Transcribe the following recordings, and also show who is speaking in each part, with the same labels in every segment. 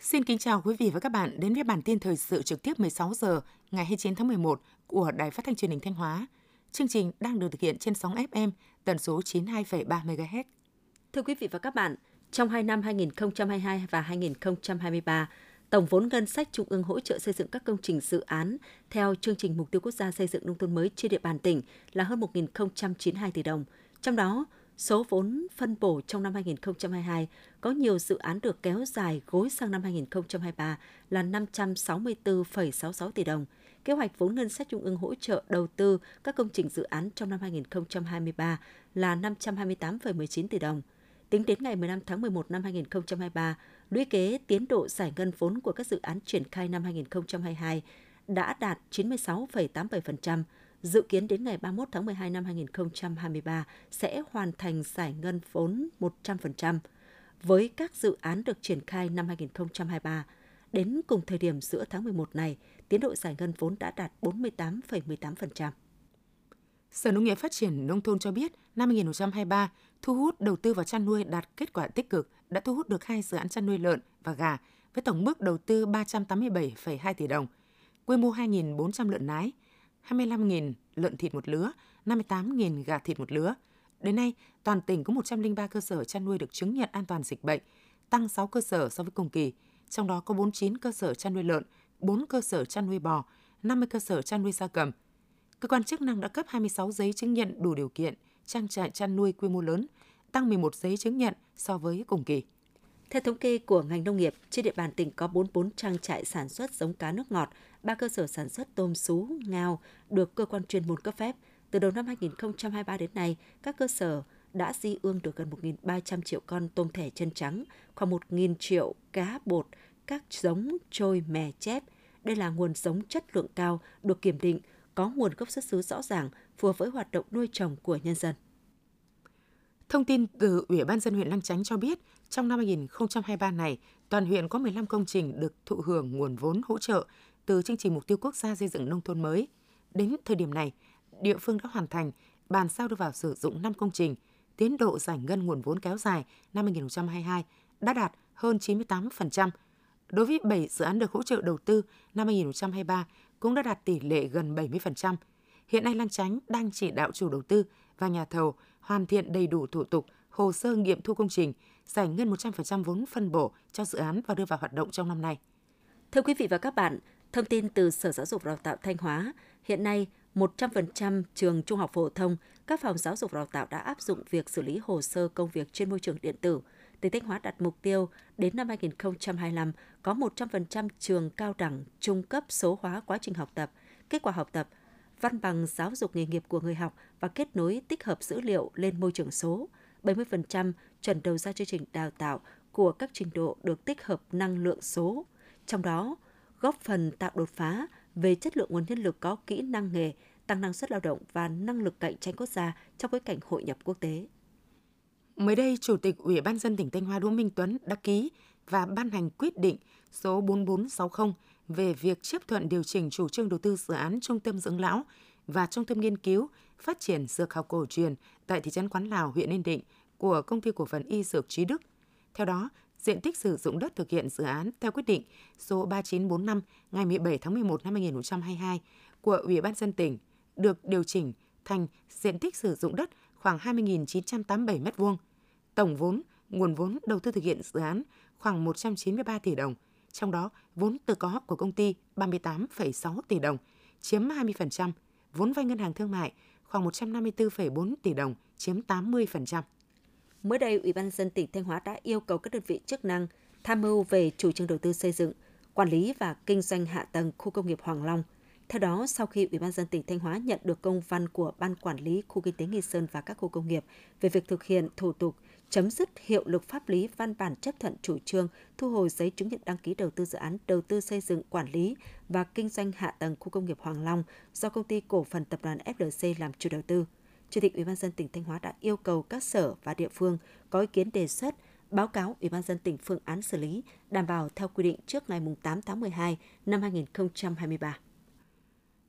Speaker 1: Xin kính chào quý vị và các bạn đến với bản tin thời sự trực tiếp 16 giờ ngày 29 tháng 11 của Đài Phát thanh Truyền hình Thanh Hóa. Chương trình đang được thực hiện trên sóng FM tần số 92,3 MHz.
Speaker 2: Thưa quý vị và các bạn, trong hai năm 2022 và 2023, tổng vốn ngân sách trung ương hỗ trợ xây dựng các công trình dự án theo chương trình mục tiêu quốc gia xây dựng nông thôn mới trên địa bàn tỉnh là hơn 1.092 tỷ đồng. Trong đó, số vốn phân bổ trong năm 2022 có nhiều dự án được kéo dài gối sang năm 2023 là 564,66 tỷ đồng. Kế hoạch vốn ngân sách trung ương hỗ trợ đầu tư các công trình dự án trong năm 2023 là 528,19 tỷ đồng. Tính đến ngày 15 tháng 11 năm 2023, lũy kế tiến độ giải ngân vốn của các dự án triển khai năm 2022 đã đạt 96,87%, dự kiến đến ngày 31 tháng 12 năm 2023 sẽ hoàn thành giải ngân vốn 100%. Với các dự án được triển khai năm 2023, đến cùng thời điểm giữa tháng 11 này, tiến độ giải ngân vốn đã đạt 48,18%.
Speaker 1: Sở Nông nghiệp Phát triển Nông thôn cho biết, năm 2023, thu hút đầu tư vào chăn nuôi đạt kết quả tích cực, đã thu hút được hai dự án chăn nuôi lợn và gà với tổng mức đầu tư 387,2 tỷ đồng, quy mô 2.400 lợn nái, 25.000 lợn thịt một lứa, 58.000 gà thịt một lứa. Đến nay, toàn tỉnh có 103 cơ sở chăn nuôi được chứng nhận an toàn dịch bệnh, tăng 6 cơ sở so với cùng kỳ, trong đó có 49 cơ sở chăn nuôi lợn, 4 cơ sở chăn nuôi bò, 50 cơ sở chăn nuôi gia cầm. Cơ quan chức năng đã cấp 26 giấy chứng nhận đủ điều kiện trang trại chăn nuôi quy mô lớn, tăng 11 giấy chứng nhận so với cùng kỳ.
Speaker 2: Theo thống kê của ngành nông nghiệp, trên địa bàn tỉnh có 44 trang trại sản xuất giống cá nước ngọt, 3 cơ sở sản xuất tôm sú, ngao được cơ quan chuyên môn cấp phép. Từ đầu năm 2023 đến nay, các cơ sở đã di ương được gần 1.300 triệu con tôm thẻ chân trắng, khoảng 1.000 triệu cá bột, các giống trôi mè chép. Đây là nguồn giống chất lượng cao, được kiểm định, có nguồn gốc xuất xứ rõ ràng, phù hợp với hoạt động nuôi trồng của nhân dân.
Speaker 1: Thông tin từ Ủy ban dân huyện Lăng Chánh cho biết, trong năm 2023 này, toàn huyện có 15 công trình được thụ hưởng nguồn vốn hỗ trợ từ chương trình mục tiêu quốc gia xây dựng nông thôn mới. Đến thời điểm này, địa phương đã hoàn thành bàn giao đưa vào sử dụng 5 công trình, tiến độ giải ngân nguồn vốn kéo dài năm 2022 đã đạt hơn 98%. Đối với 7 dự án được hỗ trợ đầu tư năm 2023 cũng đã đạt tỷ lệ gần 70%. Hiện nay Lang Chánh đang chỉ đạo chủ đầu tư và nhà thầu hoàn thiện đầy đủ thủ tục, hồ sơ nghiệm thu công trình, giải ngân 100% vốn phân bổ cho dự án và đưa vào hoạt động trong năm nay.
Speaker 2: Thưa quý vị và các bạn, thông tin từ Sở Giáo dục Đào tạo Thanh Hóa, hiện nay 100% trường trung học phổ thông, các phòng giáo dục đào tạo đã áp dụng việc xử lý hồ sơ công việc trên môi trường điện tử. Tỉnh Thanh Hóa đặt mục tiêu đến năm 2025 có 100% trường cao đẳng trung cấp số hóa quá trình học tập, kết quả học tập, văn bằng giáo dục nghề nghiệp của người học và kết nối tích hợp dữ liệu lên môi trường số. 70% chuẩn đầu ra chương trình đào tạo của các trình độ được tích hợp năng lượng số. Trong đó, góp phần tạo đột phá về chất lượng nguồn nhân lực có kỹ năng nghề, tăng năng suất lao động và năng lực cạnh tranh quốc gia trong bối cảnh hội nhập quốc tế.
Speaker 1: Mới đây, Chủ tịch Ủy ban dân tỉnh Thanh Hóa Đỗ Minh Tuấn đã ký và ban hành quyết định số 4460 về việc chấp thuận điều chỉnh chủ trương đầu tư dự án Trung tâm dưỡng lão và Trung tâm nghiên cứu phát triển dược học cổ truyền tại thị trấn Quán Lào, huyện Yên Định của công ty cổ phần Y Dược Trí Đức. Theo đó, diện tích sử dụng đất thực hiện dự án theo quyết định số 3945 ngày 17 tháng 11 năm 2022 của Ủy ban dân tỉnh được điều chỉnh thành diện tích sử dụng đất khoảng 20.987 m2. Tổng vốn, nguồn vốn đầu tư thực hiện dự án khoảng 193 tỷ đồng, trong đó vốn tự có của công ty 38,6 tỷ đồng, chiếm 20%, vốn vay ngân hàng thương mại khoảng 154,4 tỷ đồng, chiếm 80%.
Speaker 2: Mới đây, Ủy ban dân tỉnh Thanh Hóa đã yêu cầu các đơn vị chức năng tham mưu về chủ trương đầu tư xây dựng, quản lý và kinh doanh hạ tầng khu công nghiệp Hoàng Long. Theo đó, sau khi Ủy ban dân tỉnh Thanh Hóa nhận được công văn của Ban Quản lý Khu Kinh tế Nghi Sơn và các khu công nghiệp về việc thực hiện thủ tục chấm dứt hiệu lực pháp lý văn bản chấp thuận chủ trương thu hồi giấy chứng nhận đăng ký đầu tư dự án đầu tư xây dựng quản lý và kinh doanh hạ tầng khu công nghiệp Hoàng Long do công ty cổ phần tập đoàn FLC làm chủ đầu tư. Chủ tịch Ủy ban dân tỉnh Thanh Hóa đã yêu cầu các sở và địa phương có ý kiến đề xuất báo cáo Ủy ban dân tỉnh phương án xử lý đảm bảo theo quy định trước ngày 8 tháng 12 năm 2023.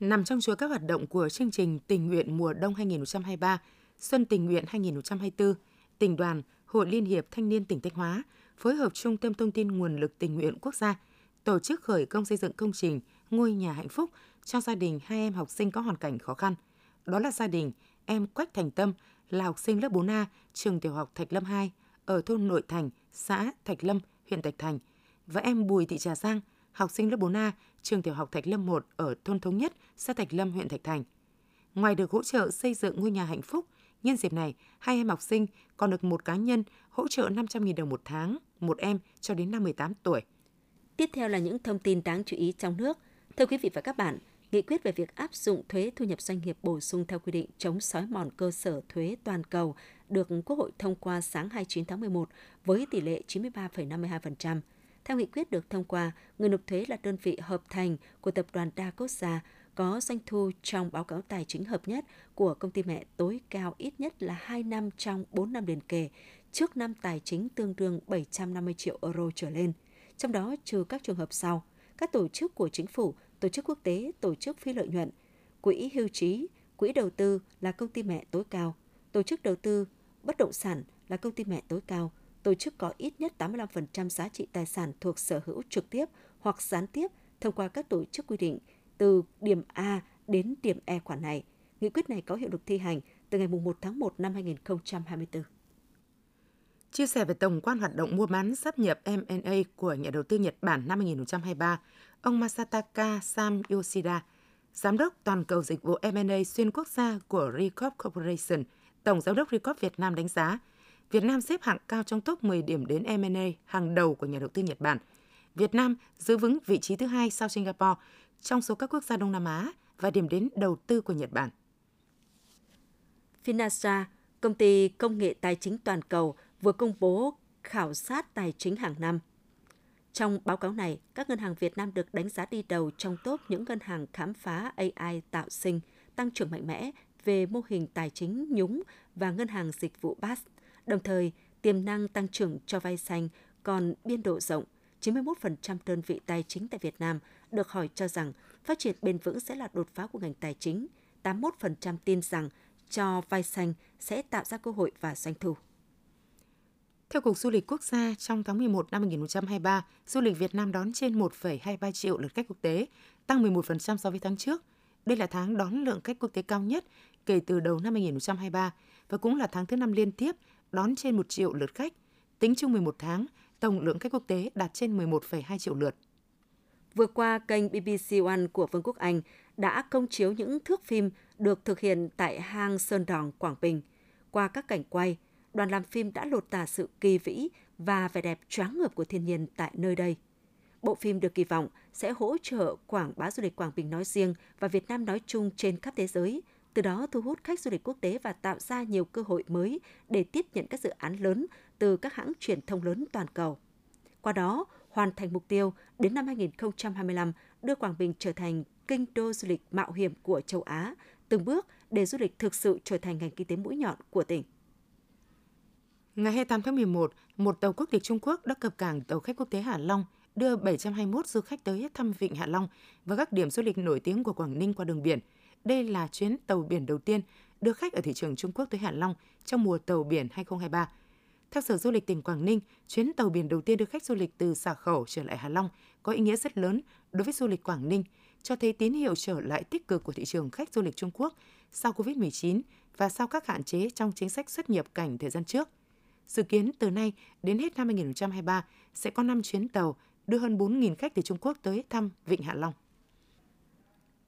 Speaker 1: Nằm trong chuỗi các hoạt động của chương trình tình nguyện mùa đông 2023, Xuân tình nguyện 2024, tỉnh đoàn, Hội Liên hiệp Thanh niên tỉnh Thanh Hóa phối hợp Trung tâm Thông tin Nguồn lực Tình nguyện Quốc gia tổ chức khởi công xây dựng công trình ngôi nhà hạnh phúc cho gia đình hai em học sinh có hoàn cảnh khó khăn. Đó là gia đình em Quách Thành Tâm là học sinh lớp 4A trường tiểu học Thạch Lâm 2 ở thôn Nội Thành, xã Thạch Lâm, huyện Thạch Thành và em Bùi Thị Trà Giang, học sinh lớp 4A trường tiểu học Thạch Lâm 1 ở thôn Thống Nhất, xã Thạch Lâm, huyện Thạch Thành. Ngoài được hỗ trợ xây dựng ngôi nhà hạnh phúc, nhân dịp này, hai em học sinh còn được một cá nhân hỗ trợ 500.000 đồng một tháng, một em cho đến năm 18 tuổi.
Speaker 2: Tiếp theo là những thông tin đáng chú ý trong nước. Thưa quý vị và các bạn, nghị quyết về việc áp dụng thuế thu nhập doanh nghiệp bổ sung theo quy định chống sói mòn cơ sở thuế toàn cầu được Quốc hội thông qua sáng 29 tháng 11 với tỷ lệ 93,52%. Theo nghị quyết được thông qua, người nộp thuế là đơn vị hợp thành của tập đoàn đa quốc gia có doanh thu trong báo cáo tài chính hợp nhất của công ty mẹ tối cao ít nhất là 2 năm trong 4 năm liền kề, trước năm tài chính tương đương 750 triệu euro trở lên. Trong đó trừ các trường hợp sau, các tổ chức của chính phủ, tổ chức quốc tế, tổ chức phi lợi nhuận, quỹ hưu trí, quỹ đầu tư là công ty mẹ tối cao, tổ chức đầu tư bất động sản là công ty mẹ tối cao, tổ chức có ít nhất 85% giá trị tài sản thuộc sở hữu trực tiếp hoặc gián tiếp thông qua các tổ chức quy định từ điểm A đến điểm E khoản này. Nghị quyết này có hiệu lực thi hành từ ngày 1 tháng 1 năm 2024.
Speaker 1: Chia sẻ về tổng quan hoạt động mua bán sắp nhập M&A của nhà đầu tư Nhật Bản năm 2023, ông Masataka Sam Yoshida, Giám đốc toàn cầu dịch vụ M&A xuyên quốc gia của Recorp Corporation, Tổng Giám đốc Recorp Việt Nam đánh giá, Việt Nam xếp hạng cao trong top 10 điểm đến M&A hàng đầu của nhà đầu tư Nhật Bản. Việt Nam giữ vững vị trí thứ hai sau Singapore trong số các quốc gia Đông Nam Á và điểm đến đầu tư của Nhật Bản.
Speaker 2: Finasa, công ty công nghệ tài chính toàn cầu, vừa công bố khảo sát tài chính hàng năm. Trong báo cáo này, các ngân hàng Việt Nam được đánh giá đi đầu trong top những ngân hàng khám phá AI tạo sinh, tăng trưởng mạnh mẽ về mô hình tài chính nhúng và ngân hàng dịch vụ BaaS. Đồng thời, tiềm năng tăng trưởng cho vay xanh còn biên độ rộng. 91% đơn vị tài chính tại Việt Nam được hỏi cho rằng phát triển bền vững sẽ là đột phá của ngành tài chính. 81% tin rằng cho vai xanh sẽ tạo ra cơ hội và doanh thu.
Speaker 1: Theo Cục Du lịch Quốc gia, trong tháng 11 năm 2023, du lịch Việt Nam đón trên 1,23 triệu lượt khách quốc tế, tăng 11% so với tháng trước. Đây là tháng đón lượng khách quốc tế cao nhất kể từ đầu năm 2023 và cũng là tháng thứ năm liên tiếp đón trên 1 triệu lượt khách. Tính chung 11 tháng, tổng lượng khách quốc tế đạt trên 11,2 triệu lượt.
Speaker 2: Vừa qua, kênh BBC One của Vương quốc Anh đã công chiếu những thước phim được thực hiện tại hang Sơn Đòn, Quảng Bình. Qua các cảnh quay, đoàn làm phim đã lột tả sự kỳ vĩ và vẻ đẹp choáng ngợp của thiên nhiên tại nơi đây. Bộ phim được kỳ vọng sẽ hỗ trợ quảng bá du lịch Quảng Bình nói riêng và Việt Nam nói chung trên khắp thế giới, từ đó thu hút khách du lịch quốc tế và tạo ra nhiều cơ hội mới để tiếp nhận các dự án lớn từ các hãng truyền thông lớn toàn cầu. Qua đó, hoàn thành mục tiêu đến năm 2025 đưa Quảng Bình trở thành kinh đô du lịch mạo hiểm của châu Á, từng bước để du lịch thực sự trở thành ngành kinh tế mũi nhọn của tỉnh.
Speaker 1: Ngày 28 tháng 11, một tàu quốc tịch Trung Quốc đã cập cảng tàu khách quốc tế Hạ Long đưa 721 du khách tới thăm Vịnh Hạ Long và các điểm du lịch nổi tiếng của Quảng Ninh qua đường biển. Đây là chuyến tàu biển đầu tiên đưa khách ở thị trường Trung Quốc tới Hạ Long trong mùa tàu biển 2023. Theo Sở Du lịch tỉnh Quảng Ninh, chuyến tàu biển đầu tiên đưa khách du lịch từ xà khẩu trở lại Hạ Long có ý nghĩa rất lớn đối với du lịch Quảng Ninh, cho thấy tín hiệu trở lại tích cực của thị trường khách du lịch Trung Quốc sau COVID-19 và sau các hạn chế trong chính sách xuất nhập cảnh thời gian trước. Dự kiến từ nay đến hết năm 2023 sẽ có 5 chuyến tàu đưa hơn 4.000 khách từ Trung Quốc tới thăm Vịnh Hạ Long.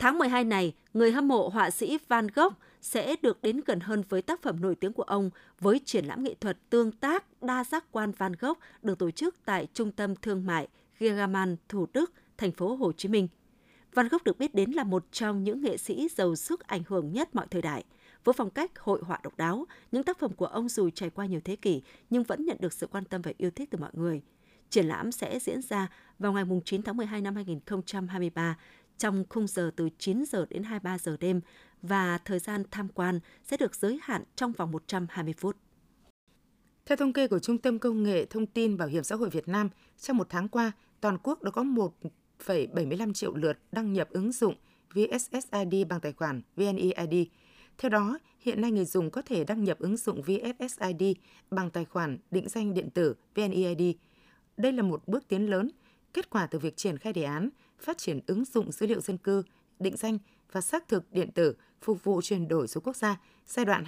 Speaker 2: Tháng 12 này, người hâm mộ họa sĩ Van Gogh sẽ được đến gần hơn với tác phẩm nổi tiếng của ông với triển lãm nghệ thuật tương tác đa giác quan Van Gogh được tổ chức tại Trung tâm Thương mại Gigaman, Thủ Đức, thành phố Hồ Chí Minh. Van Gogh được biết đến là một trong những nghệ sĩ giàu sức ảnh hưởng nhất mọi thời đại. Với phong cách hội họa độc đáo, những tác phẩm của ông dù trải qua nhiều thế kỷ nhưng vẫn nhận được sự quan tâm và yêu thích từ mọi người. Triển lãm sẽ diễn ra vào ngày 9 tháng 12 năm 2023 trong khung giờ từ 9 giờ đến 23 giờ đêm và thời gian tham quan sẽ được giới hạn trong vòng 120 phút.
Speaker 1: Theo thống kê của Trung tâm Công nghệ Thông tin Bảo hiểm xã hội Việt Nam, trong một tháng qua, toàn quốc đã có 1,75 triệu lượt đăng nhập ứng dụng VSSID bằng tài khoản VNeID. Theo đó, hiện nay người dùng có thể đăng nhập ứng dụng VSSID bằng tài khoản định danh điện tử VNeID. Đây là một bước tiến lớn, kết quả từ việc triển khai đề án phát triển ứng dụng dữ liệu dân cư, định danh và xác thực điện tử phục vụ chuyển đổi số quốc gia giai đoạn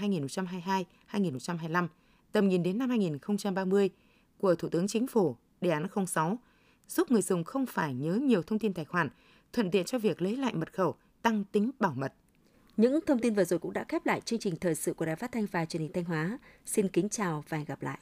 Speaker 1: 2022-2025, tầm nhìn đến năm 2030 của Thủ tướng Chính phủ, đề án 06, giúp người dùng không phải nhớ nhiều thông tin tài khoản, thuận tiện cho việc lấy lại mật khẩu, tăng tính bảo mật.
Speaker 2: Những thông tin vừa rồi cũng đã khép lại chương trình thời sự của Đài Phát thanh và Truyền hình Thanh Hóa. Xin kính chào và hẹn gặp lại.